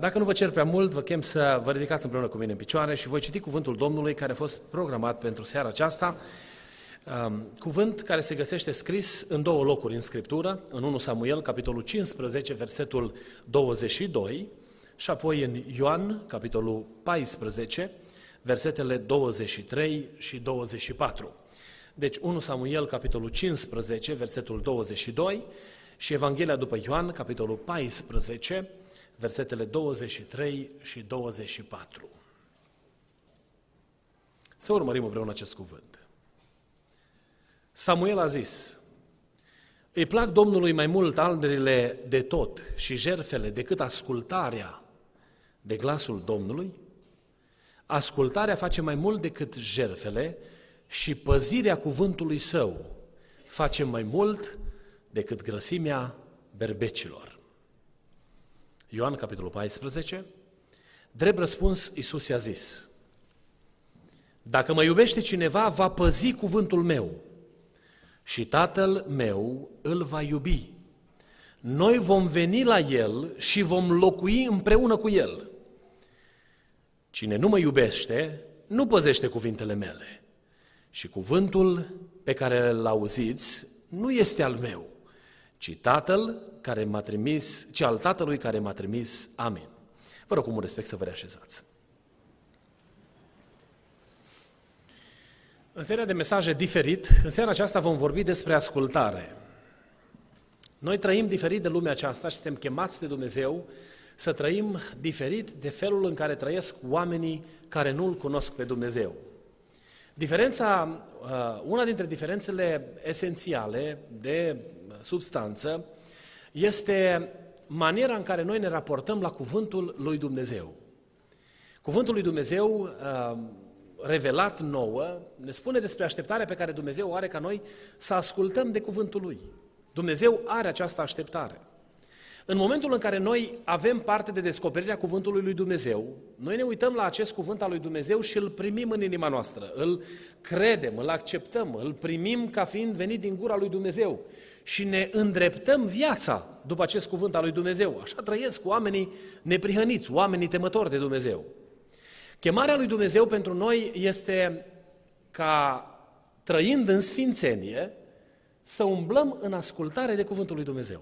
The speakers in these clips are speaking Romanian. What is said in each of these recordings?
Dacă nu vă cer prea mult, vă chem să vă ridicați împreună cu mine în picioare și voi citi cuvântul Domnului care a fost programat pentru seara aceasta. Um, cuvânt care se găsește scris în două locuri în Scriptură, în 1 Samuel, capitolul 15, versetul 22, și apoi în Ioan, capitolul 14, versetele 23 și 24. Deci 1 Samuel, capitolul 15, versetul 22 și Evanghelia după Ioan, capitolul 14, versetele 23 și 24. Să urmărim împreună acest cuvânt. Samuel a zis, îi plac Domnului mai mult alderile de tot și jerfele decât ascultarea de glasul Domnului? Ascultarea face mai mult decât jerfele și păzirea cuvântului său face mai mult decât grăsimea berbecilor. Ioan, capitolul 14, drept răspuns, Iisus i-a zis, Dacă mă iubește cineva, va păzi cuvântul meu și Tatăl meu îl va iubi. Noi vom veni la el și vom locui împreună cu el. Cine nu mă iubește, nu păzește cuvintele mele. Și cuvântul pe care îl auziți nu este al meu, ci Tatăl care m-a trimis, ci al Tatălui care m-a trimis. Amin. Vă rog cu mult respect să vă reașezați. În seria de mesaje diferit, în seara aceasta vom vorbi despre ascultare. Noi trăim diferit de lumea aceasta și suntem chemați de Dumnezeu să trăim diferit de felul în care trăiesc oamenii care nu-L cunosc pe Dumnezeu. Diferența, uh, una dintre diferențele esențiale de substanță este maniera în care noi ne raportăm la cuvântul lui Dumnezeu. Cuvântul lui Dumnezeu uh, revelat nouă ne spune despre așteptarea pe care Dumnezeu are ca noi să ascultăm de cuvântul lui. Dumnezeu are această așteptare. În momentul în care noi avem parte de descoperirea cuvântului lui Dumnezeu, noi ne uităm la acest cuvânt al lui Dumnezeu și îl primim în inima noastră, îl credem, îl acceptăm, îl primim ca fiind venit din gura lui Dumnezeu și ne îndreptăm viața după acest cuvânt al lui Dumnezeu. Așa trăiesc oamenii neprihăniți, oamenii temători de Dumnezeu. Chemarea lui Dumnezeu pentru noi este ca trăind în sfințenie, să umblăm în ascultare de cuvântul lui Dumnezeu.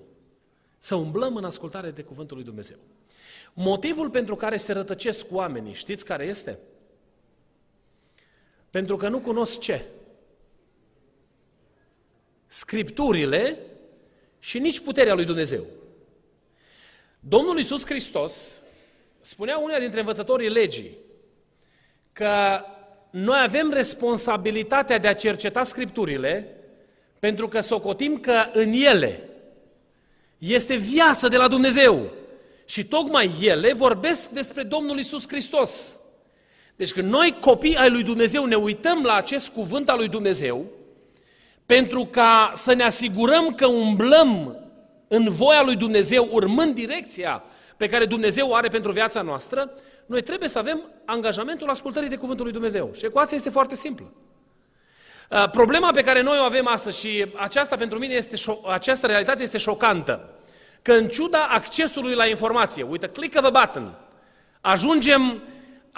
Să umblăm în ascultare de cuvântul lui Dumnezeu. Motivul pentru care se rătăcesc oamenii, știți care este? Pentru că nu cunosc ce? Scripturile și nici puterea lui Dumnezeu. Domnul Iisus Hristos spunea unea dintre învățătorii legii că noi avem responsabilitatea de a cerceta Scripturile pentru că socotim că în ele este viață de la Dumnezeu. Și tocmai ele vorbesc despre Domnul Isus Hristos. Deci când noi, copii ai lui Dumnezeu, ne uităm la acest cuvânt al lui Dumnezeu, pentru ca să ne asigurăm că umblăm în voia lui Dumnezeu, urmând direcția pe care Dumnezeu o are pentru viața noastră, noi trebuie să avem angajamentul ascultării de cuvântul lui Dumnezeu. Și ecuația este foarte simplă. Uh, problema pe care noi o avem astăzi și aceasta pentru mine este, această realitate este șocantă, că în ciuda accesului la informație, uite, click of a button, ajungem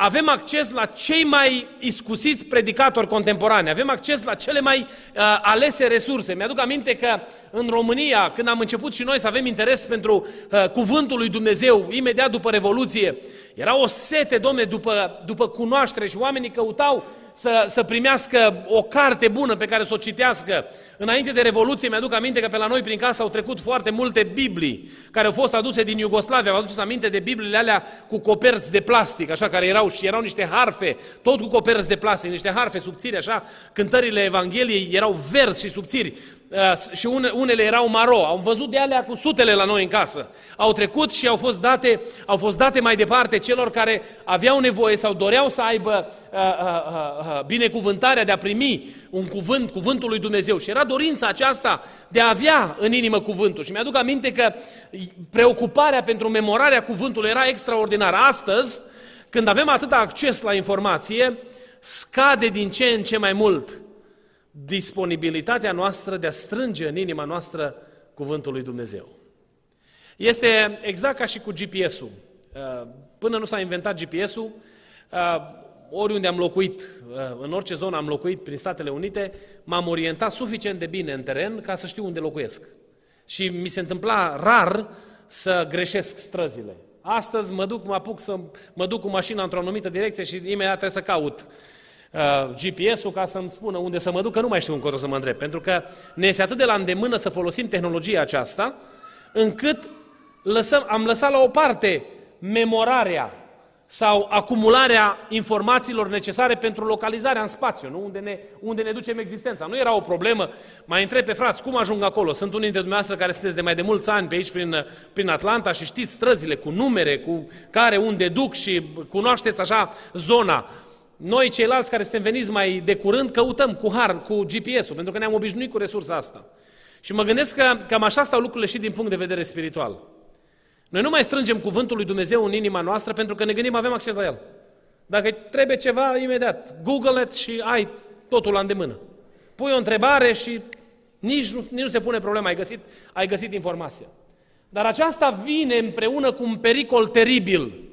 avem acces la cei mai iscusiți predicatori contemporani, avem acces la cele mai uh, alese resurse. Mi-aduc aminte că în România, când am început și noi să avem interes pentru uh, cuvântul lui Dumnezeu, imediat după Revoluție, era o sete, domne, după, după cunoaștere și oamenii căutau să, să primească o carte bună pe care să o citească. Înainte de Revoluție, mi-aduc aminte că pe la noi prin casă au trecut foarte multe Biblii care au fost aduse din Iugoslavia. Vă aduceți aminte de Bibliile alea cu coperți de plastic, așa, care erau și erau niște harfe, tot cu coperți de plastic, niște harfe subțiri, așa. Cântările Evangheliei erau verzi și subțiri. Uh, și unele erau maro, au văzut de alea cu sutele la noi în casă. Au trecut și au fost date, au fost date mai departe celor care aveau nevoie sau doreau să aibă uh, uh, uh, binecuvântarea de a primi un cuvânt, cuvântul lui Dumnezeu. Și era dorința aceasta de a avea în inimă cuvântul. Și mi-aduc aminte că preocuparea pentru memorarea cuvântului era extraordinară. Astăzi, când avem atât acces la informație, scade din ce în ce mai mult disponibilitatea noastră de a strânge în inima noastră cuvântul lui Dumnezeu. Este exact ca și cu GPS-ul. Uh, până nu s-a inventat GPS-ul, uh, oriunde am locuit, uh, în orice zonă am locuit prin Statele Unite, m-am orientat suficient de bine în teren ca să știu unde locuiesc. Și mi se întâmpla rar să greșesc străzile. Astăzi mă duc, mă apuc să mă duc cu mașina într-o anumită direcție și imediat trebuie să caut uh, GPS-ul ca să-mi spună unde să mă duc, că nu mai știu încotro să mă îndrept. Pentru că ne este atât de la îndemână să folosim tehnologia aceasta, încât lăsăm, am lăsat la o parte memorarea sau acumularea informațiilor necesare pentru localizarea în spațiu, nu? Unde, ne, unde ne ducem existența. Nu era o problemă. Mai întreb pe frați, cum ajung acolo? Sunt unii dintre dumneavoastră care sunteți de mai de mulți ani pe aici prin, prin Atlanta și știți străzile cu numere, cu care, unde duc și cunoașteți așa zona. Noi, ceilalți care suntem veniți mai de curând, căutăm cu har, cu GPS-ul, pentru că ne-am obișnuit cu resursa asta. Și mă gândesc că cam așa stau lucrurile și din punct de vedere spiritual. Noi nu mai strângem cuvântul lui Dumnezeu în inima noastră pentru că ne gândim avem acces la el. Dacă trebuie ceva, imediat, google it și ai totul la îndemână. Pui o întrebare și nici nu, nici nu se pune problema, ai găsit, ai găsit informația. Dar aceasta vine împreună cu un pericol teribil.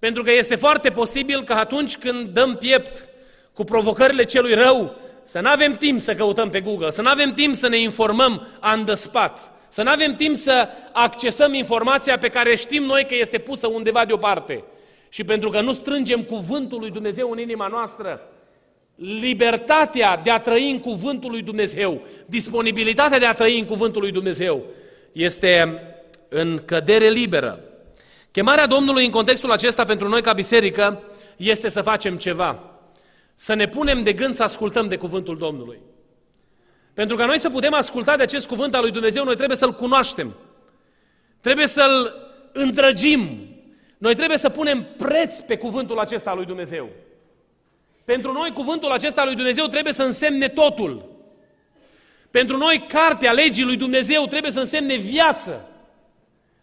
Pentru că este foarte posibil că atunci când dăm piept cu provocările celui rău, să nu avem timp să căutăm pe Google, să nu avem timp să ne informăm andăspat, să nu avem timp să accesăm informația pe care știm noi că este pusă undeva deoparte. Și pentru că nu strângem cuvântul lui Dumnezeu în inima noastră, libertatea de a trăi în cuvântul lui Dumnezeu, disponibilitatea de a trăi în cuvântul lui Dumnezeu, este în cădere liberă. Chemarea Domnului în contextul acesta pentru noi ca biserică este să facem ceva. Să ne punem de gând să ascultăm de cuvântul Domnului. Pentru ca noi să putem asculta de acest cuvânt al lui Dumnezeu, noi trebuie să-L cunoaștem. Trebuie să-L îndrăgim. Noi trebuie să punem preț pe cuvântul acesta al lui Dumnezeu. Pentru noi, cuvântul acesta al lui Dumnezeu trebuie să însemne totul. Pentru noi, cartea legii lui Dumnezeu trebuie să însemne viață.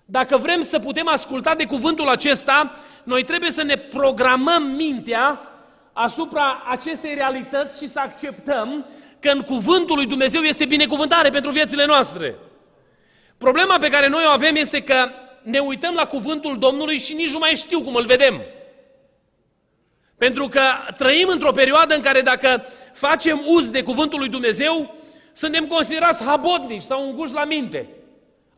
Dacă vrem să putem asculta de cuvântul acesta, noi trebuie să ne programăm mintea asupra acestei realități și să acceptăm că în cuvântul lui Dumnezeu este binecuvântare pentru viețile noastre. Problema pe care noi o avem este că ne uităm la cuvântul Domnului și nici nu mai știu cum îl vedem. Pentru că trăim într-o perioadă în care dacă facem uz de cuvântul lui Dumnezeu, suntem considerați habotnici sau unguși la minte.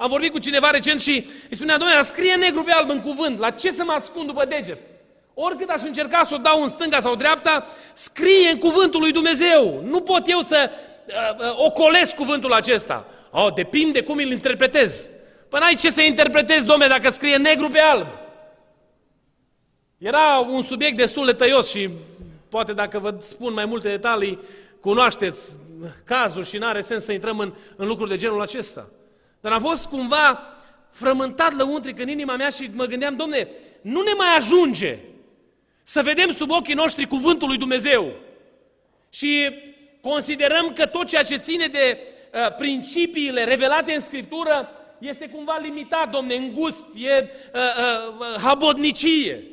Am vorbit cu cineva recent și îi spunea, domnule, scrie negru pe alb în cuvânt, la ce să mă ascund după deget? Oricât aș încerca să o dau în stânga sau dreapta, scrie în cuvântul lui Dumnezeu. Nu pot eu să uh, uh, ocolesc cuvântul acesta. Oh, depinde cum îl interpretez. Păi n-ai ce să interpretezi, domne, dacă scrie negru pe alb. Era un subiect destul de tăios și poate dacă vă spun mai multe detalii, cunoașteți cazul și n-are sens să intrăm în, în lucruri de genul acesta. Dar am fost cumva frământat lăuntric în inima mea și mă gândeam, domne, nu ne mai ajunge să vedem sub ochii noștri cuvântul lui Dumnezeu. Și considerăm că tot ceea ce ține de uh, principiile revelate în Scriptură este cumva limitat, domne, îngust, e uh, uh, habodnicie.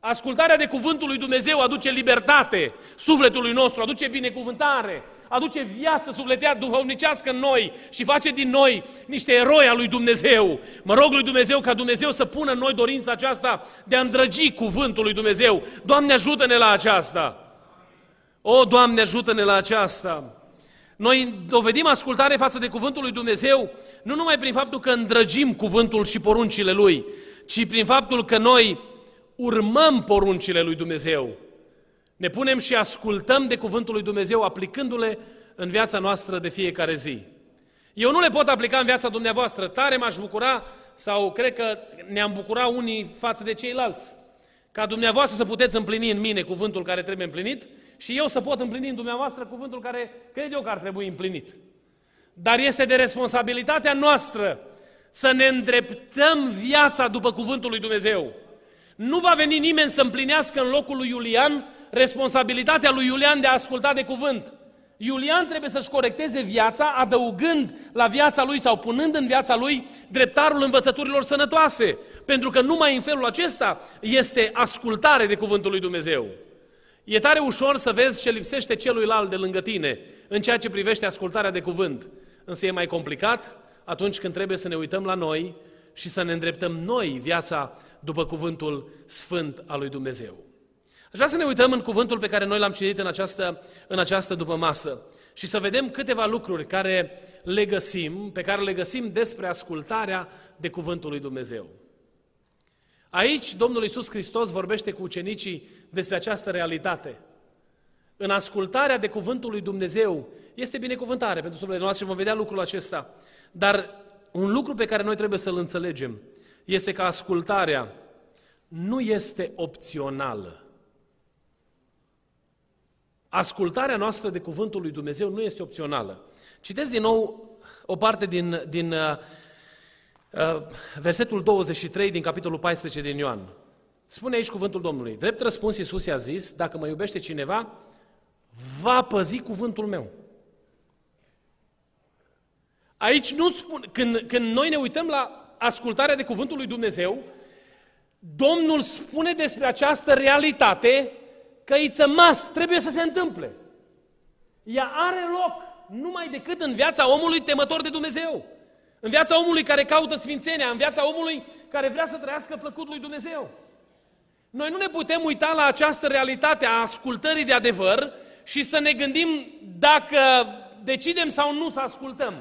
Ascultarea de cuvântul lui Dumnezeu aduce libertate sufletului nostru, aduce binecuvântare, aduce viață sufletea duhovnicească în noi și face din noi niște eroi al lui Dumnezeu. Mă rog lui Dumnezeu ca Dumnezeu să pună în noi dorința aceasta de a îndrăgi cuvântul lui Dumnezeu. Doamne, ajută-ne la aceasta! O, Doamne, ajută-ne la aceasta! Noi dovedim ascultare față de cuvântul lui Dumnezeu nu numai prin faptul că îndrăgim cuvântul și poruncile lui, ci prin faptul că noi urmăm poruncile lui Dumnezeu. Ne punem și ascultăm de cuvântul lui Dumnezeu aplicându-le în viața noastră de fiecare zi. Eu nu le pot aplica în viața dumneavoastră. Tare m-aș bucura sau cred că ne-am bucura unii față de ceilalți. Ca dumneavoastră să puteți împlini în mine cuvântul care trebuie împlinit și eu să pot împlini în dumneavoastră cuvântul care cred eu că ar trebui împlinit. dar este de responsabilitatea noastră să ne îndreptăm viața după cuvântul lui Dumnezeu. Nu va veni nimeni să împlinească în locul lui Iulian responsabilitatea lui Iulian de a asculta de cuvânt. Iulian trebuie să-și corecteze viața, adăugând la viața lui sau punând în viața lui dreptarul învățăturilor sănătoase. Pentru că numai în felul acesta este ascultare de cuvântul lui Dumnezeu. E tare ușor să vezi ce lipsește celuilalt de lângă tine în ceea ce privește ascultarea de cuvânt. Însă e mai complicat atunci când trebuie să ne uităm la noi și să ne îndreptăm noi viața după cuvântul sfânt al lui Dumnezeu. Aș vrea să ne uităm în cuvântul pe care noi l-am citit în această, în această după masă și să vedem câteva lucruri care le găsim, pe care le găsim despre ascultarea de cuvântul lui Dumnezeu. Aici Domnul Iisus Hristos vorbește cu ucenicii despre această realitate. În ascultarea de cuvântul lui Dumnezeu este binecuvântare pentru sufletele noastre și vom vedea lucrul acesta. Dar un lucru pe care noi trebuie să-l înțelegem este că ascultarea nu este opțională. Ascultarea noastră de cuvântul lui Dumnezeu nu este opțională. Citesc din nou o parte din, din uh, uh, versetul 23 din capitolul 14 din Ioan. Spune aici cuvântul Domnului. Drept răspuns Iisus i-a zis, dacă mă iubește cineva, va păzi cuvântul meu. Aici nu spun, când, când noi ne uităm la ascultarea de cuvântul lui Dumnezeu, Domnul spune despre această realitate că it's a must, trebuie să se întâmple. Ea are loc numai decât în viața omului temător de Dumnezeu. În viața omului care caută sfințenia, în viața omului care vrea să trăiască plăcut lui Dumnezeu. Noi nu ne putem uita la această realitate a ascultării de adevăr și să ne gândim dacă decidem sau nu să ascultăm.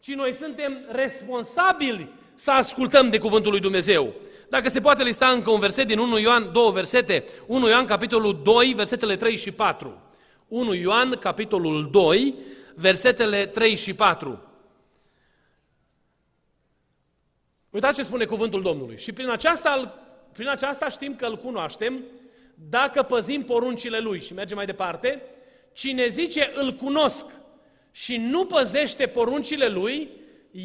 Ci noi suntem responsabili să ascultăm de cuvântul lui Dumnezeu. Dacă se poate lista încă un verset din 1 Ioan, două versete, 1 Ioan capitolul 2, versetele 3 și 4. 1 Ioan capitolul 2, versetele 3 și 4. Uitați ce spune cuvântul Domnului. Și prin aceasta, prin aceasta știm că îl cunoaștem dacă păzim poruncile lui. Și mergem mai departe. Cine zice îl cunosc și nu păzește poruncile lui,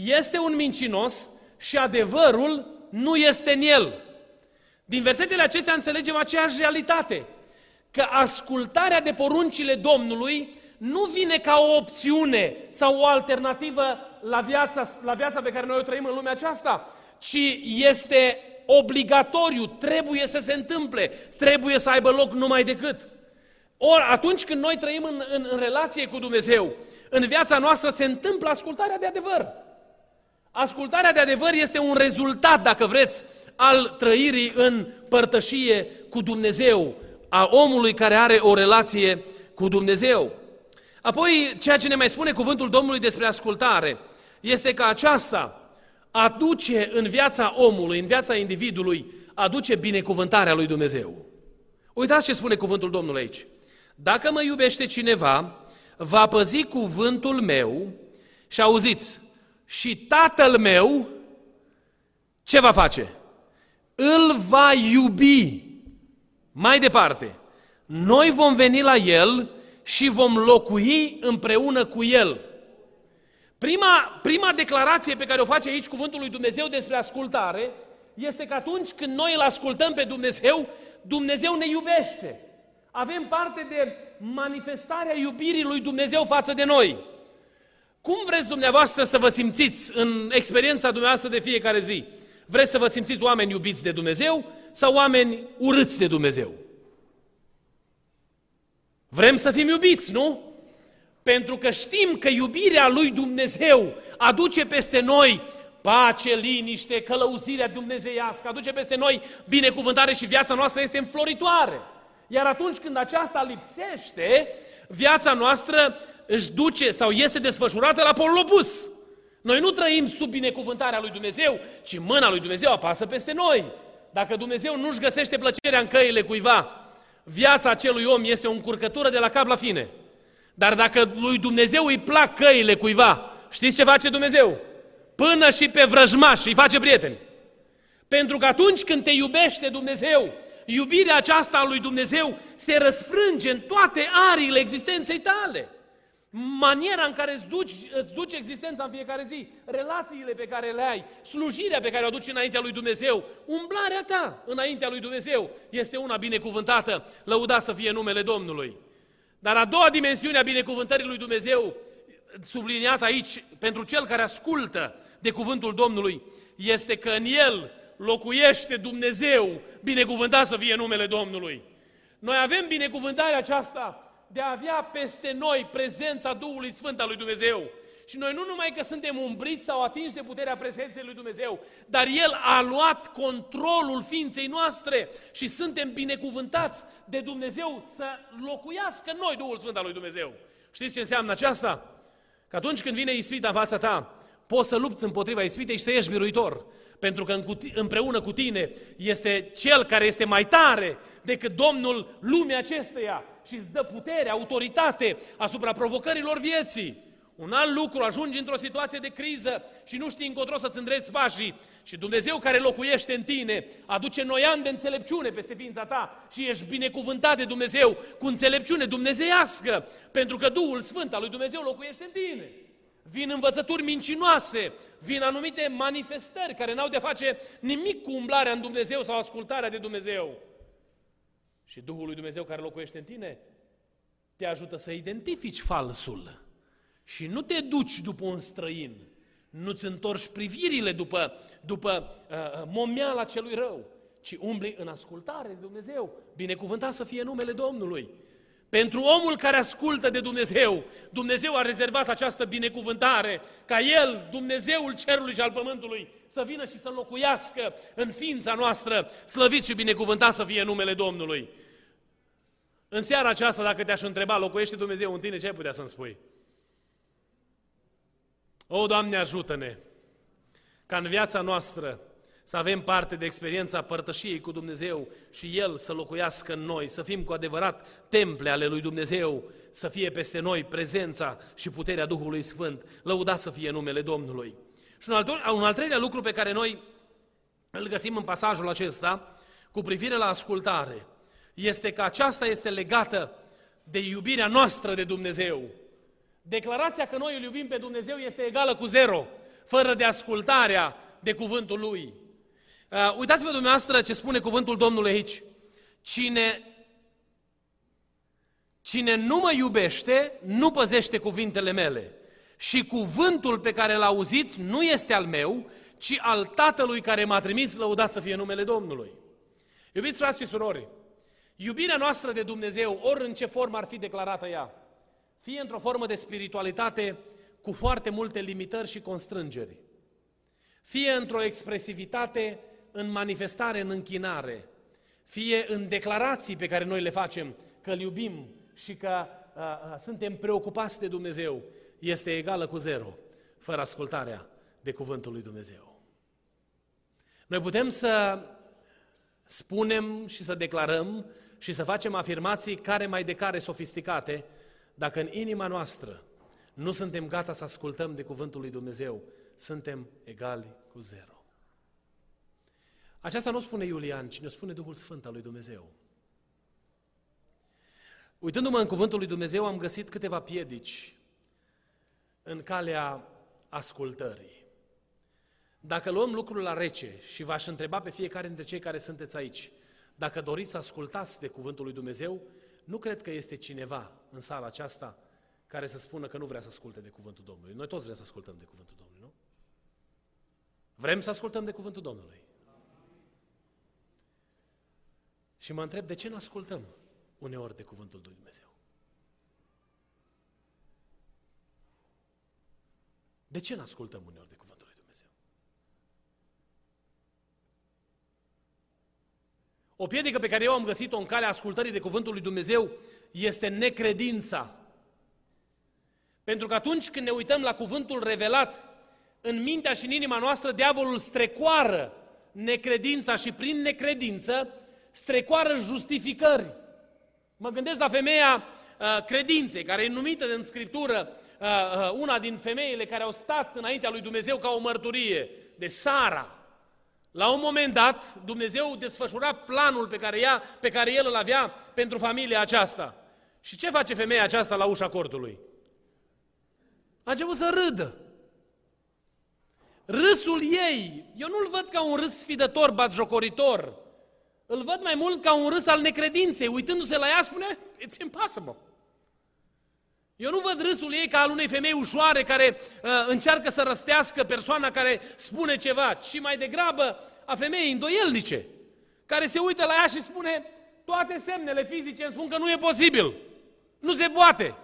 este un mincinos și adevărul nu este în el. Din versetele acestea înțelegem aceeași realitate, că ascultarea de poruncile Domnului nu vine ca o opțiune sau o alternativă la viața, la viața pe care noi o trăim în lumea aceasta, ci este obligatoriu, trebuie să se întâmple, trebuie să aibă loc numai decât. Ori atunci când noi trăim în, în, în relație cu Dumnezeu, în viața noastră se întâmplă ascultarea de adevăr. Ascultarea de adevăr este un rezultat, dacă vreți, al trăirii în părtășie cu Dumnezeu, a omului care are o relație cu Dumnezeu. Apoi, ceea ce ne mai spune cuvântul Domnului despre ascultare, este că aceasta aduce în viața omului, în viața individului, aduce binecuvântarea lui Dumnezeu. Uitați ce spune cuvântul Domnului aici. Dacă mă iubește cineva, va păzi cuvântul meu și auziți, și tatăl meu ce va face? Îl va iubi. Mai departe, noi vom veni la el și vom locui împreună cu el. Prima, prima declarație pe care o face aici cuvântul lui Dumnezeu despre ascultare este că atunci când noi îl ascultăm pe Dumnezeu, Dumnezeu ne iubește. Avem parte de manifestarea iubirii lui Dumnezeu față de noi. Cum vreți dumneavoastră să vă simțiți în experiența dumneavoastră de fiecare zi? Vreți să vă simțiți oameni iubiți de Dumnezeu sau oameni urâți de Dumnezeu? Vrem să fim iubiți, nu? Pentru că știm că iubirea lui Dumnezeu aduce peste noi pace, liniște, călăuzirea dumnezeiască, aduce peste noi binecuvântare și viața noastră este înfloritoare. Iar atunci când aceasta lipsește, viața noastră își duce sau este desfășurată la polul opus. Noi nu trăim sub binecuvântarea lui Dumnezeu, ci mâna lui Dumnezeu apasă peste noi. Dacă Dumnezeu nu-și găsește plăcerea în căile cuiva, viața acelui om este o încurcătură de la cap la fine. Dar dacă lui Dumnezeu îi plac căile cuiva, știți ce face Dumnezeu? Până și pe vrăjmaș îi face prieteni. Pentru că atunci când te iubește Dumnezeu, iubirea aceasta a lui Dumnezeu se răsfrânge în toate ariile existenței tale. maniera în care îți duci, îți duci existența în fiecare zi, relațiile pe care le ai, slujirea pe care o aduci înaintea lui Dumnezeu, umblarea ta înaintea lui Dumnezeu este una binecuvântată, lăudat să fie numele Domnului. Dar a doua dimensiune a binecuvântării lui Dumnezeu, subliniat aici pentru cel care ascultă de cuvântul Domnului, este că în el locuiește Dumnezeu, binecuvântat să fie numele Domnului. Noi avem binecuvântarea aceasta de a avea peste noi prezența Duhului Sfânt al lui Dumnezeu. Și noi nu numai că suntem umbriți sau atinși de puterea prezenței lui Dumnezeu, dar El a luat controlul ființei noastre și suntem binecuvântați de Dumnezeu să locuiască în noi Duhul Sfânt al lui Dumnezeu. Știți ce înseamnă aceasta? Că atunci când vine ispita în fața ta, poți să lupți împotriva ispitei și să ieși biruitor. Pentru că împreună cu tine este Cel care este mai tare decât Domnul lumii acesteia și îți dă putere, autoritate asupra provocărilor vieții. Un alt lucru, ajungi într-o situație de criză și nu știi încotro să-ți îndreți pașii și Dumnezeu care locuiește în tine aduce noi ani de înțelepciune peste ființa ta și ești binecuvântat de Dumnezeu cu înțelepciune dumnezeiască, pentru că Duhul Sfânt al lui Dumnezeu locuiește în tine. Vin învățături mincinoase, vin anumite manifestări care n-au de face nimic cu umblarea în Dumnezeu sau ascultarea de Dumnezeu. Și Duhul lui Dumnezeu care locuiește în tine te ajută să identifici falsul și nu te duci după un străin, nu-ți întorci privirile după, după uh, uh, momeala celui rău, ci umbli în ascultare de Dumnezeu. Binecuvântat să fie numele Domnului. Pentru omul care ascultă de Dumnezeu, Dumnezeu a rezervat această binecuvântare ca El, Dumnezeul cerului și al pământului, să vină și să locuiască în ființa noastră, slăvit și binecuvântat să fie numele Domnului. În seara aceasta, dacă te-aș întreba, locuiește Dumnezeu în tine, ce ai putea să-mi spui? O, Doamne, ajută-ne ca în viața noastră să avem parte de experiența părtășiei cu Dumnezeu și El să locuiască în noi, să fim cu adevărat temple ale lui Dumnezeu, să fie peste noi prezența și puterea Duhului Sfânt. Lăudat să fie numele Domnului. Și un al, un al treilea lucru pe care noi îl găsim în pasajul acesta, cu privire la ascultare, este că aceasta este legată de iubirea noastră de Dumnezeu. Declarația că noi îl iubim pe Dumnezeu este egală cu zero, fără de ascultarea de cuvântul Lui. Uh, uitați-vă dumneavoastră ce spune cuvântul Domnului aici. Cine, cine nu mă iubește, nu păzește cuvintele mele. Și cuvântul pe care l auziți nu este al meu, ci al Tatălui care m-a trimis, lăudat să fie numele Domnului. Iubiți frați și surori, iubirea noastră de Dumnezeu, ori în ce formă ar fi declarată ea, fie într-o formă de spiritualitate cu foarte multe limitări și constrângeri, fie într-o expresivitate în manifestare, în închinare, fie în declarații pe care noi le facem că îl iubim și că uh, uh, suntem preocupați de Dumnezeu, este egală cu zero, fără ascultarea de cuvântul lui Dumnezeu. Noi putem să spunem și să declarăm și să facem afirmații care mai de care sofisticate, dacă în inima noastră nu suntem gata să ascultăm de cuvântul lui Dumnezeu, suntem egali cu zero. Aceasta nu spune Iulian, ci ne spune Duhul Sfânt al lui Dumnezeu. Uitându-mă în cuvântul lui Dumnezeu, am găsit câteva piedici în calea ascultării. Dacă luăm lucrul la rece și v-aș întreba pe fiecare dintre cei care sunteți aici, dacă doriți să ascultați de cuvântul lui Dumnezeu, nu cred că este cineva în sala aceasta care să spună că nu vrea să asculte de cuvântul Domnului. Noi toți vrem să ascultăm de cuvântul Domnului, nu? Vrem să ascultăm de cuvântul Domnului. Și mă întreb de ce nu ascultăm uneori de cuvântul lui Dumnezeu. De ce nu ascultăm uneori de cuvântul lui Dumnezeu? O piedică pe care eu am găsit-o în calea ascultării de cuvântul lui Dumnezeu este necredința. Pentru că atunci când ne uităm la cuvântul revelat, în mintea și în inima noastră, diavolul strecoară necredința și prin necredință strecoară justificări. Mă gândesc la femeia uh, credinței, care e numită în Scriptură uh, uh, una din femeile care au stat înaintea lui Dumnezeu ca o mărturie, de Sara. La un moment dat, Dumnezeu desfășura planul pe care, ea, pe care el îl avea pentru familia aceasta. Și ce face femeia aceasta la ușa cortului? A început să râdă. Râsul ei, eu nu-l văd ca un râs sfidător, batjocoritor. Îl văd mai mult ca un râs al necredinței. Uitându-se la ea, spune, it's impossible. Eu nu văd râsul ei ca al unei femei ușoare care uh, încearcă să răstească persoana care spune ceva, ci mai degrabă a femeii îndoielnice, care se uită la ea și spune, toate semnele fizice îmi spun că nu e posibil, nu se poate.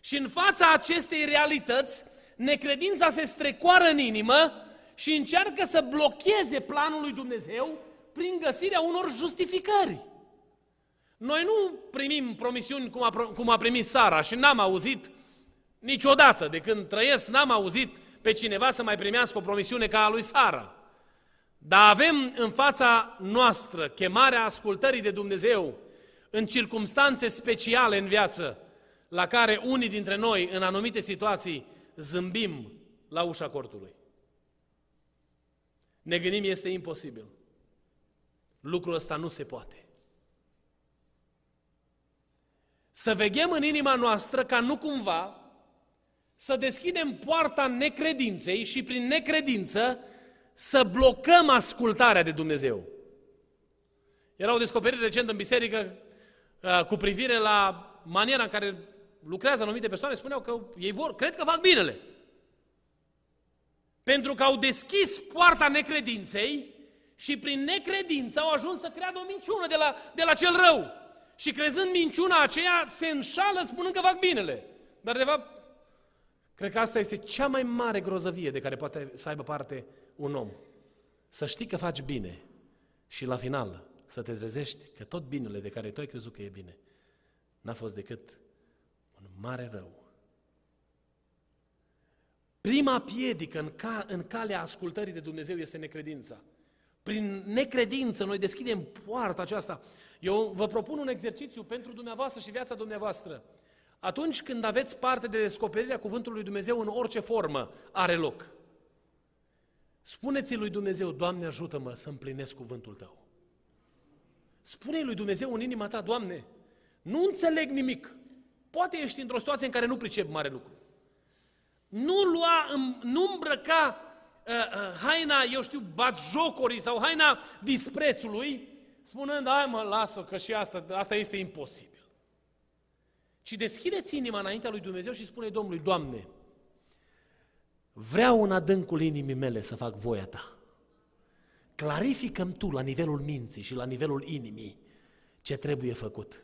Și în fața acestei realități, necredința se strecoară în inimă și încearcă să blocheze planul lui Dumnezeu prin găsirea unor justificări. Noi nu primim promisiuni cum a, cum a primit Sara și n-am auzit niciodată, de când trăiesc, n-am auzit pe cineva să mai primească o promisiune ca a lui Sara. Dar avem în fața noastră chemarea ascultării de Dumnezeu în circumstanțe speciale în viață, la care unii dintre noi, în anumite situații, zâmbim la ușa cortului. Ne gândim, este imposibil. Lucrul ăsta nu se poate. Să veghem în inima noastră ca nu cumva să deschidem poarta necredinței și prin necredință să blocăm ascultarea de Dumnezeu. Era o descoperire recent în biserică uh, cu privire la maniera în care lucrează anumite persoane, spuneau că ei vor, cred că fac binele. Pentru că au deschis poarta necredinței și prin necredință au ajuns să creadă o minciună de la, de la cel rău. Și crezând minciuna aceea, se înșală spunând că fac binele. Dar de fapt, cred că asta este cea mai mare grozăvie de care poate să aibă parte un om. Să știi că faci bine și la final să te trezești că tot binele de care tu ai crezut că e bine n-a fost decât un mare rău. Prima piedică în, ca, în calea ascultării de Dumnezeu este necredința. Prin necredință noi deschidem poarta aceasta. Eu vă propun un exercițiu pentru dumneavoastră și viața dumneavoastră. Atunci când aveți parte de descoperirea Cuvântului lui Dumnezeu în orice formă are loc, spuneți lui Dumnezeu, Doamne ajută-mă să împlinesc cuvântul Tău. Spune lui Dumnezeu în inima ta, Doamne, nu înțeleg nimic. Poate ești într-o situație în care nu pricep mare lucru. Nu lua, nu îmbrăca uh, uh, haina, eu știu, batjocorii sau haina disprețului, spunând, hai mă, lasă că și asta, asta este imposibil. Ci deschideți inima înaintea lui Dumnezeu și spune Domnului, Doamne, vreau în adâncul inimii mele să fac voia Ta. Clarificăm Tu la nivelul minții și la nivelul inimii ce trebuie făcut.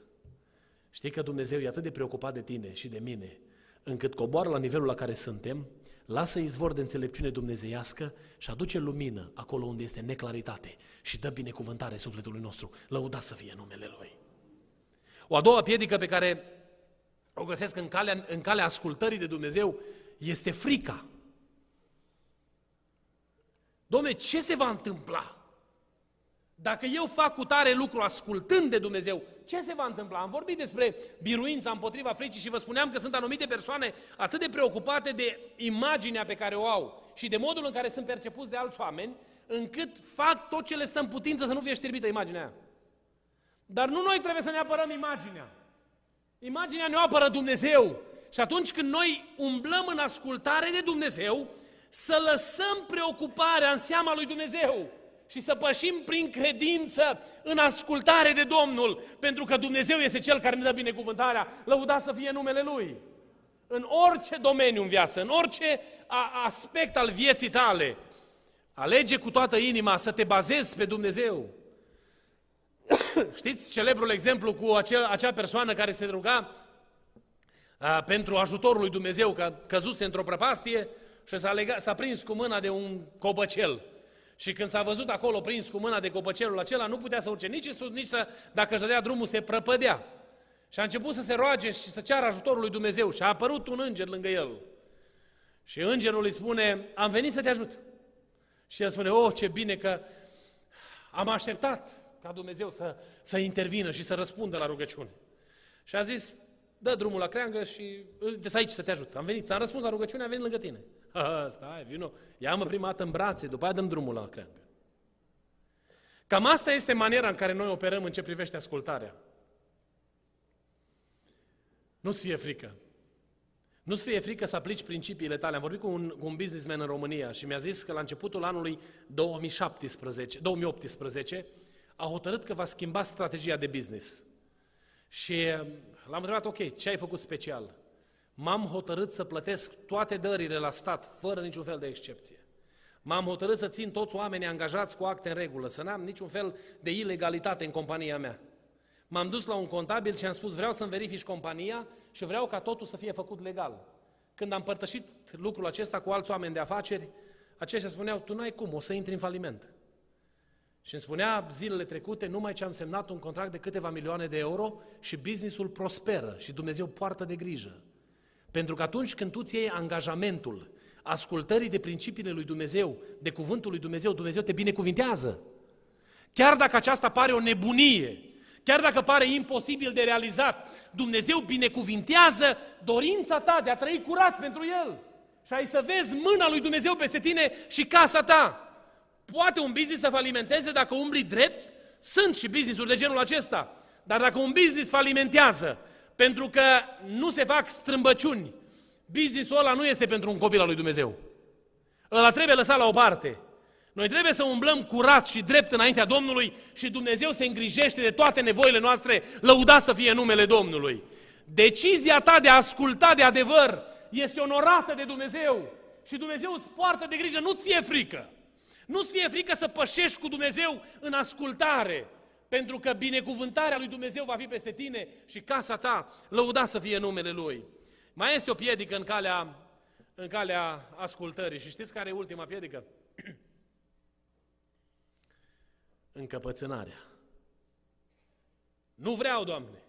Știi că Dumnezeu e atât de preocupat de tine și de mine, încât coboară la nivelul la care suntem, lasă izvor de înțelepciune dumnezeiască și aduce lumină acolo unde este neclaritate și dă binecuvântare sufletului nostru. Lăudat să fie numele Lui. O a doua piedică pe care o găsesc în calea, în calea ascultării de Dumnezeu este frica. Domne, ce se va întâmpla? Dacă eu fac cu tare lucru ascultând de Dumnezeu, ce se va întâmpla? Am vorbit despre biruința împotriva fricii și vă spuneam că sunt anumite persoane atât de preocupate de imaginea pe care o au și de modul în care sunt percepuți de alți oameni, încât fac tot ce le stă în putință să nu fie știrbită imaginea aia. Dar nu noi trebuie să ne apărăm imaginea. Imaginea ne apără Dumnezeu. Și atunci când noi umblăm în ascultare de Dumnezeu, să lăsăm preocuparea în seama lui Dumnezeu și să pășim prin credință în ascultare de Domnul, pentru că Dumnezeu este Cel care ne dă binecuvântarea, lăudat să fie numele Lui. În orice domeniu în viață, în orice aspect al vieții tale, alege cu toată inima să te bazezi pe Dumnezeu. Știți celebrul exemplu cu acel, acea persoană care se ruga a, pentru ajutorul lui Dumnezeu, că căzuse într-o prăpastie și s-a, lega, s-a prins cu mâna de un cobăcel. Și când s-a văzut acolo prins cu mâna de copăcelul acela, nu putea să urce nici în sus, nici să, dacă își dădea drumul, se prăpădea. Și a început să se roage și să ceară ajutorul lui Dumnezeu. Și a apărut un înger lângă el. Și îngerul îi spune, am venit să te ajut. Și el spune, oh, ce bine că am așteptat ca Dumnezeu să, să intervină și să răspundă la rugăciune. Și a zis, dă drumul la creangă și de aici să te ajut. Am venit, ți-am răspuns la rugăciune, am venit lângă tine. Ha, stai, vino, ia-mă prima dată în brațe, după aia dăm drumul la creangă. Cam asta este maniera în care noi operăm în ce privește ascultarea. Nu-ți fie frică. Nu-ți fie frică să aplici principiile tale. Am vorbit cu un, cu un businessman în România și mi-a zis că la începutul anului 2017, 2018 a hotărât că va schimba strategia de business. Și l-am întrebat, ok, ce ai făcut special? M-am hotărât să plătesc toate dările la stat, fără niciun fel de excepție. M-am hotărât să țin toți oamenii angajați cu acte în regulă, să n-am niciun fel de ilegalitate în compania mea. M-am dus la un contabil și am spus, vreau să-mi verifici compania și vreau ca totul să fie făcut legal. Când am părtășit lucrul acesta cu alți oameni de afaceri, aceștia spuneau, tu n-ai cum, o să intri în faliment. Și îmi spunea zilele trecute, numai ce am semnat un contract de câteva milioane de euro și businessul prosperă și Dumnezeu poartă de grijă. Pentru că atunci când tu ți iei angajamentul ascultării de principiile lui Dumnezeu, de cuvântul lui Dumnezeu, Dumnezeu te binecuvintează. Chiar dacă aceasta pare o nebunie, chiar dacă pare imposibil de realizat, Dumnezeu binecuvintează dorința ta de a trăi curat pentru El. Și ai să vezi mâna lui Dumnezeu peste tine și casa ta. Poate un business să falimenteze dacă umbli drept? Sunt și business-uri de genul acesta. Dar dacă un business falimentează pentru că nu se fac strâmbăciuni, business-ul ăla nu este pentru un copil al lui Dumnezeu. Ăla trebuie lăsat la o parte. Noi trebuie să umblăm curat și drept înaintea Domnului și Dumnezeu se îngrijește de toate nevoile noastre, lăudat să fie numele Domnului. Decizia ta de a asculta de adevăr este onorată de Dumnezeu și Dumnezeu îți poartă de grijă, nu-ți fie frică. Nu-ți fie frică să pășești cu Dumnezeu în ascultare, pentru că binecuvântarea lui Dumnezeu va fi peste tine și casa ta, lăudat să fie numele Lui. Mai este o piedică în calea, în calea ascultării și știți care e ultima piedică? Încăpățânarea. Nu vreau, Doamne.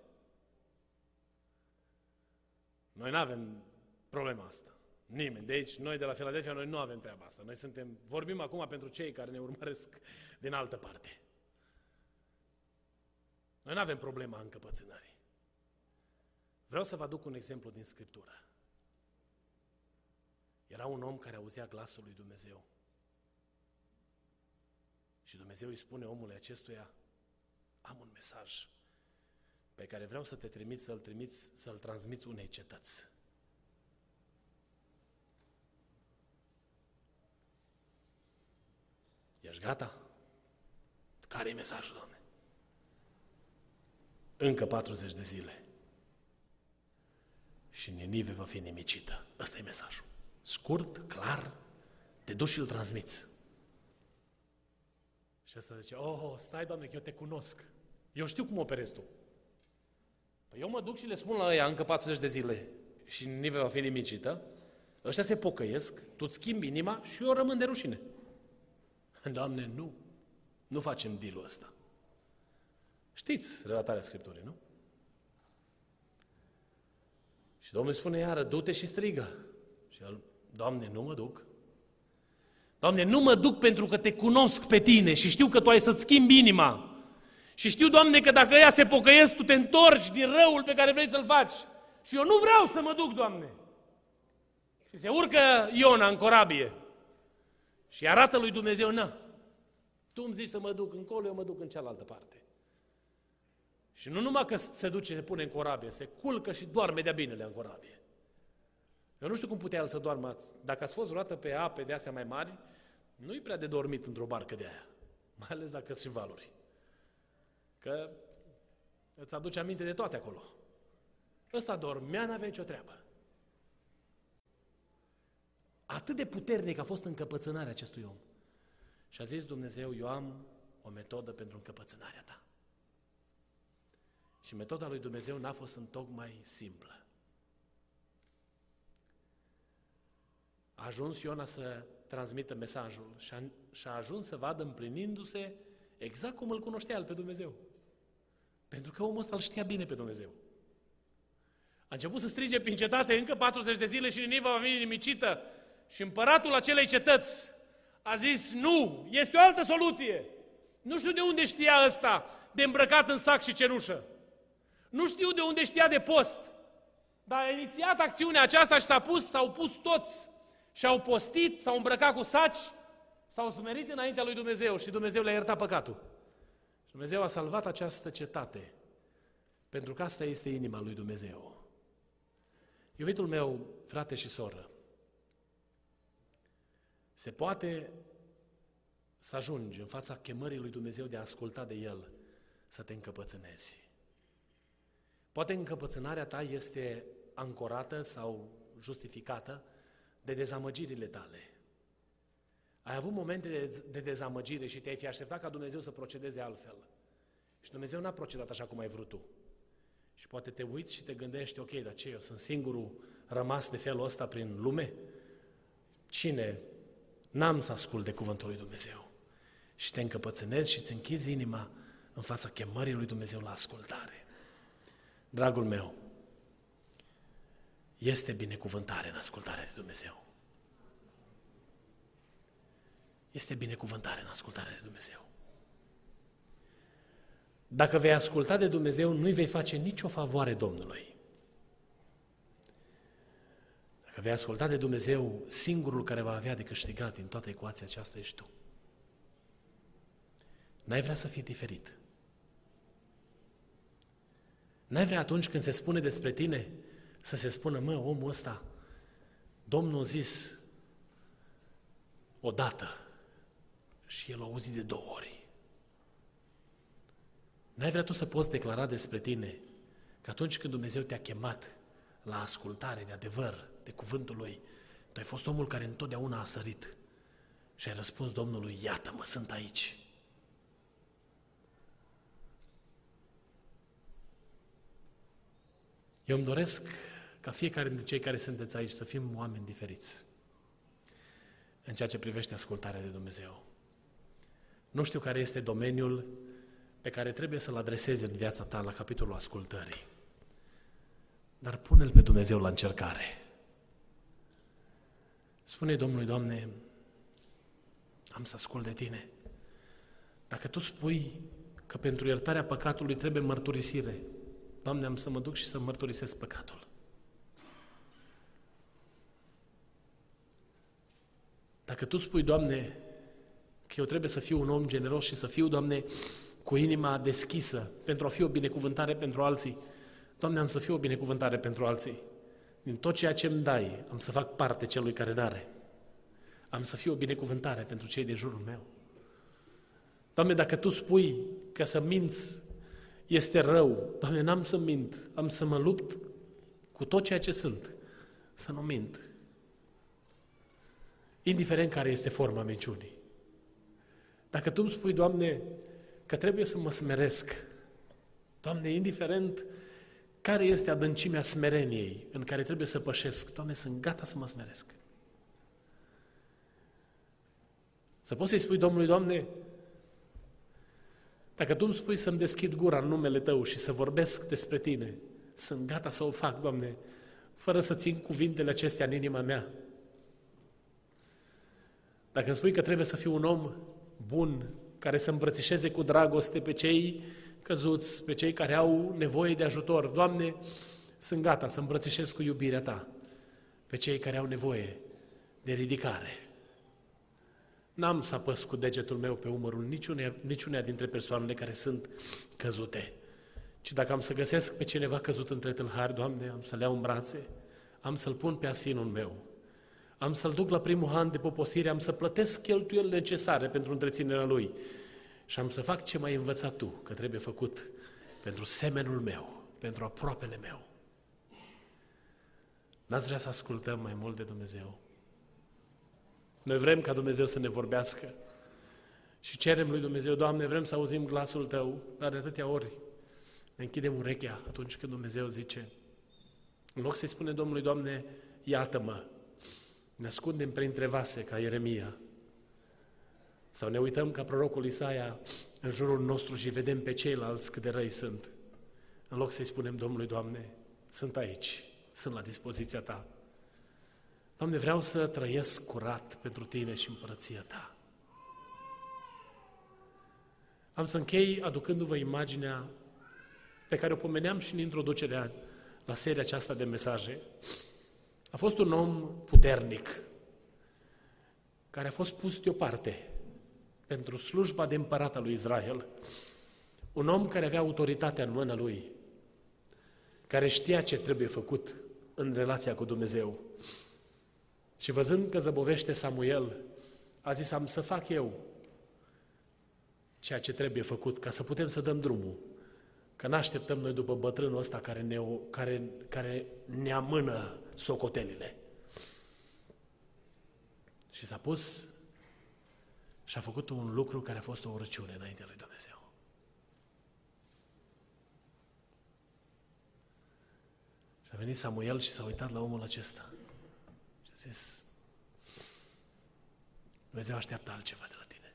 Noi nu avem problema asta. Nimeni. De aici, noi de la Filadelfia, noi nu avem treaba asta. Noi suntem, vorbim acum pentru cei care ne urmăresc din altă parte. Noi nu avem problema încăpățânării. Vreau să vă aduc un exemplu din Scriptură. Era un om care auzea glasul lui Dumnezeu. Și Dumnezeu îi spune omului acestuia, am un mesaj pe care vreau să te trimiți, să-l trimiți, să-l transmiți unei cetăți. Ești gata? Care e mesajul, Doamne? Încă 40 de zile. Și Ninive va fi nimicită. Ăsta e mesajul. Scurt, clar, te duci și îl transmiți. Și asta zice, oh, stai, Doamne, că eu te cunosc. Eu știu cum operezi tu. Păi eu mă duc și le spun la ea încă 40 de zile și Ninive va fi nimicită, ăștia se pocăiesc, tu îți schimbi inima și eu rămân de rușine. Doamne, nu. Nu facem deal ăsta. Știți relatarea Scripturii, nu? Și Domnul spune iară, du-te și strigă. Și el, Doamne, nu mă duc. Doamne, nu mă duc pentru că te cunosc pe tine și știu că tu ai să-ți schimbi inima. Și știu, Doamne, că dacă ea se pocăiesc, tu te întorci din răul pe care vrei să-l faci. Și eu nu vreau să mă duc, Doamne. Și se urcă Iona în corabie. Și arată lui Dumnezeu, nu. Tu îmi zici să mă duc încolo, eu mă duc în cealaltă parte. Și nu numai că se duce, se pune în corabie, se culcă și doarme de-a binele în corabie. Eu nu știu cum putea el să doarmă. Dacă ați fost vreodată pe ape de astea mai mari, nu-i prea de dormit într-o barcă de aia. Mai ales dacă sunt și valuri. Că îți aduce aminte de toate acolo. Ăsta dormea, n-avea nicio treabă. Atât de puternic a fost încăpățânarea acestui om. Și a zis Dumnezeu, eu am o metodă pentru încăpățânarea ta. Și metoda lui Dumnezeu n-a fost întocmai simplă. A ajuns Iona să transmită mesajul și a, și a ajuns să vadă împlinindu-se exact cum îl cunoștea el pe Dumnezeu. Pentru că omul ăsta îl știa bine pe Dumnezeu. A început să strige prin cetate încă 40 de zile și Niniva va fi nimicită. Și împăratul acelei cetăți a zis, nu, este o altă soluție. Nu știu de unde știa ăsta de îmbrăcat în sac și cenușă. Nu știu de unde știa de post. Dar a inițiat acțiunea aceasta și s-a pus, s-au pus toți și au postit, s-au îmbrăcat cu saci, s-au smerit înaintea lui Dumnezeu și Dumnezeu le-a iertat păcatul. Și Dumnezeu a salvat această cetate, pentru că asta este inima lui Dumnezeu. Iubitul meu, frate și soră, se poate să ajungi în fața chemării lui Dumnezeu de a asculta de El, să te încăpățânezi. Poate încăpățânarea ta este ancorată sau justificată de dezamăgirile tale. Ai avut momente de, de dezamăgire și te-ai fi așteptat ca Dumnezeu să procedeze altfel. Și Dumnezeu n-a procedat așa cum ai vrut tu. Și poate te uiți și te gândești, ok, dar ce, eu sunt singurul rămas de felul ăsta prin lume? Cine? N-am să ascult de cuvântul lui Dumnezeu. Și te încăpățânezi și îți închizi inima în fața chemării lui Dumnezeu la ascultare. Dragul meu, este binecuvântare în ascultarea de Dumnezeu. Este binecuvântare în ascultarea de Dumnezeu. Dacă vei asculta de Dumnezeu, nu-i vei face nicio favoare Domnului. Dacă vei asculta de Dumnezeu, singurul care va avea de câștigat din toată ecuația aceasta ești tu. N-ai vrea să fii diferit. N-ai vrea atunci când se spune despre tine să se spună, mă, omul ăsta, Domnul a zis odată și el a auzit de două ori. N-ai vrea tu să poți declara despre tine că atunci când Dumnezeu te-a chemat la ascultare de adevăr, de cuvântul Lui, tu ai fost omul care întotdeauna a sărit și ai răspuns Domnului, iată-mă, sunt aici. Eu îmi doresc ca fiecare dintre cei care sunteți aici să fim oameni diferiți în ceea ce privește ascultarea de Dumnezeu. Nu știu care este domeniul pe care trebuie să-l adresezi în viața ta la capitolul ascultării. Dar pune-L pe Dumnezeu la încercare. Spune Domnului, Doamne, am să ascult de Tine. Dacă Tu spui că pentru iertarea păcatului trebuie mărturisire, Doamne, am să mă duc și să mărturisesc păcatul. Dacă Tu spui, Doamne, că eu trebuie să fiu un om generos și să fiu, Doamne, cu inima deschisă pentru a fi o binecuvântare pentru alții, Doamne, am să fiu o binecuvântare pentru alții. Din tot ceea ce îmi dai, am să fac parte celui care n-are. Am să fiu o binecuvântare pentru cei din jurul meu. Doamne, dacă Tu spui că să minți este rău. Doamne, n-am să mint, am să mă lupt cu tot ceea ce sunt, să nu mint. Indiferent care este forma minciunii. Dacă Tu îmi spui, Doamne, că trebuie să mă smeresc, Doamne, indiferent care este adâncimea smereniei în care trebuie să pășesc, Doamne, sunt gata să mă smeresc. Să poți să-i spui Domnului, Doamne, dacă Tu îmi spui să-mi deschid gura în numele Tău și să vorbesc despre Tine, sunt gata să o fac, Doamne, fără să țin cuvintele acestea în inima mea. Dacă îmi spui că trebuie să fiu un om bun, care să îmbrățișeze cu dragoste pe cei căzuți, pe cei care au nevoie de ajutor, Doamne, sunt gata să îmbrățișez cu iubirea Ta pe cei care au nevoie de ridicare. N-am să apăs cu degetul meu pe umărul niciunea, niciunea dintre persoanele care sunt căzute. Ci dacă am să găsesc pe cineva căzut între tâlhari, Doamne, am să-l iau în brațe, am să-l pun pe asinul meu, am să-l duc la primul an de poposire, am să plătesc cheltuielile necesare pentru întreținerea lui și am să fac ce m-ai învățat Tu, că trebuie făcut pentru semenul meu, pentru aproapele meu. N-ați vrea să ascultăm mai mult de Dumnezeu? Noi vrem ca Dumnezeu să ne vorbească și cerem lui Dumnezeu, Doamne, vrem să auzim glasul Tău, dar de atâtea ori ne închidem urechea atunci când Dumnezeu zice, în loc să-i spune Domnului, Doamne, iată-mă, ne ascundem printre vase ca Ieremia, sau ne uităm ca prorocul Isaia în jurul nostru și vedem pe ceilalți cât de răi sunt. În loc să-i spunem Domnului, Doamne, sunt aici, sunt la dispoziția Ta. Doamne, vreau să trăiesc curat pentru Tine și împărăția Ta. Am să închei aducându-vă imaginea pe care o pomeneam și în introducerea la seria aceasta de mesaje. A fost un om puternic, care a fost pus deoparte pentru slujba de împărat al lui Israel. Un om care avea autoritatea în mâna lui, care știa ce trebuie făcut, în relația cu Dumnezeu. Și văzând că zăbovește Samuel, a zis, am să fac eu ceea ce trebuie făcut ca să putem să dăm drumul. Că nu așteptăm noi după bătrânul ăsta care ne, care, care ne amână socotelile. Și s-a pus și a făcut un lucru care a fost o urăciune înaintea lui Dumnezeu. Și a venit Samuel și s-a uitat la omul acesta. Și a zis, Dumnezeu așteaptă altceva de la tine.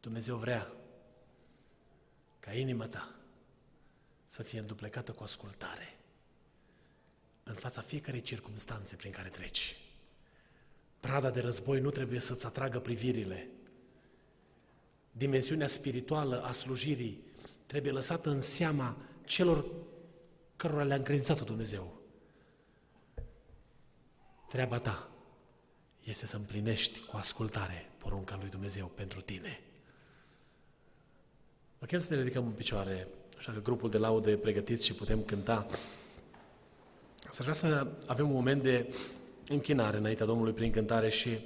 Dumnezeu vrea ca inima ta să fie înduplecată cu ascultare în fața fiecarei circunstanțe prin care treci. Prada de război nu trebuie să-ți atragă privirile. Dimensiunea spirituală a slujirii trebuie lăsată în seama celor cărora le-a încredințat Dumnezeu. Treaba ta este să împlinești cu ascultare porunca lui Dumnezeu pentru tine. Mă chem să ne ridicăm în picioare, așa că grupul de laudă e pregătit și putem cânta. Să vrea să avem un moment de închinare înaintea Domnului prin cântare și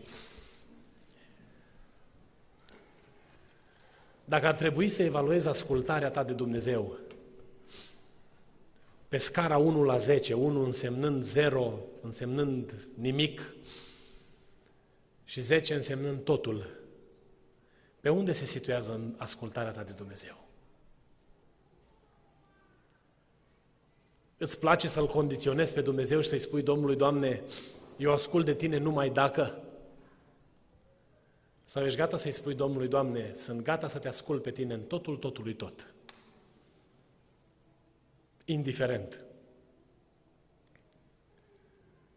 dacă ar trebui să evaluezi ascultarea ta de Dumnezeu pe scara 1 la 10, 1 însemnând 0, însemnând nimic și 10 însemnând totul, pe unde se situează în ascultarea ta de Dumnezeu? Îți place să-L condiționezi pe Dumnezeu și să-i spui Domnului, Doamne, eu ascult de Tine numai dacă? Sau ești gata să-i spui Domnului, Doamne, sunt gata să te ascult pe Tine în totul, totului tot? Indiferent.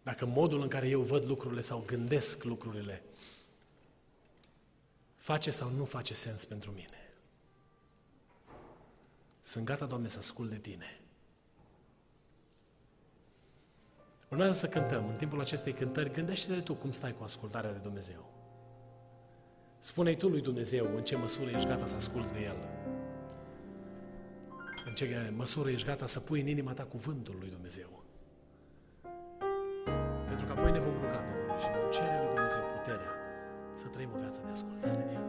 Dacă modul în care eu văd lucrurile sau gândesc lucrurile face sau nu face sens pentru mine. Sunt gata, Doamne, să ascult de Tine. Urmează să cântăm. În timpul acestei cântări, gândește-te tu cum stai cu ascultarea de Dumnezeu. Spune-i tu lui Dumnezeu în ce măsură ești gata să asculți de El. În ce măsură ești gata să pui în inima ta cuvântul lui Dumnezeu. Pentru că apoi ne vom ruga Domnului și vom cere lui Dumnezeu puterea să trăim o viață de ascultare.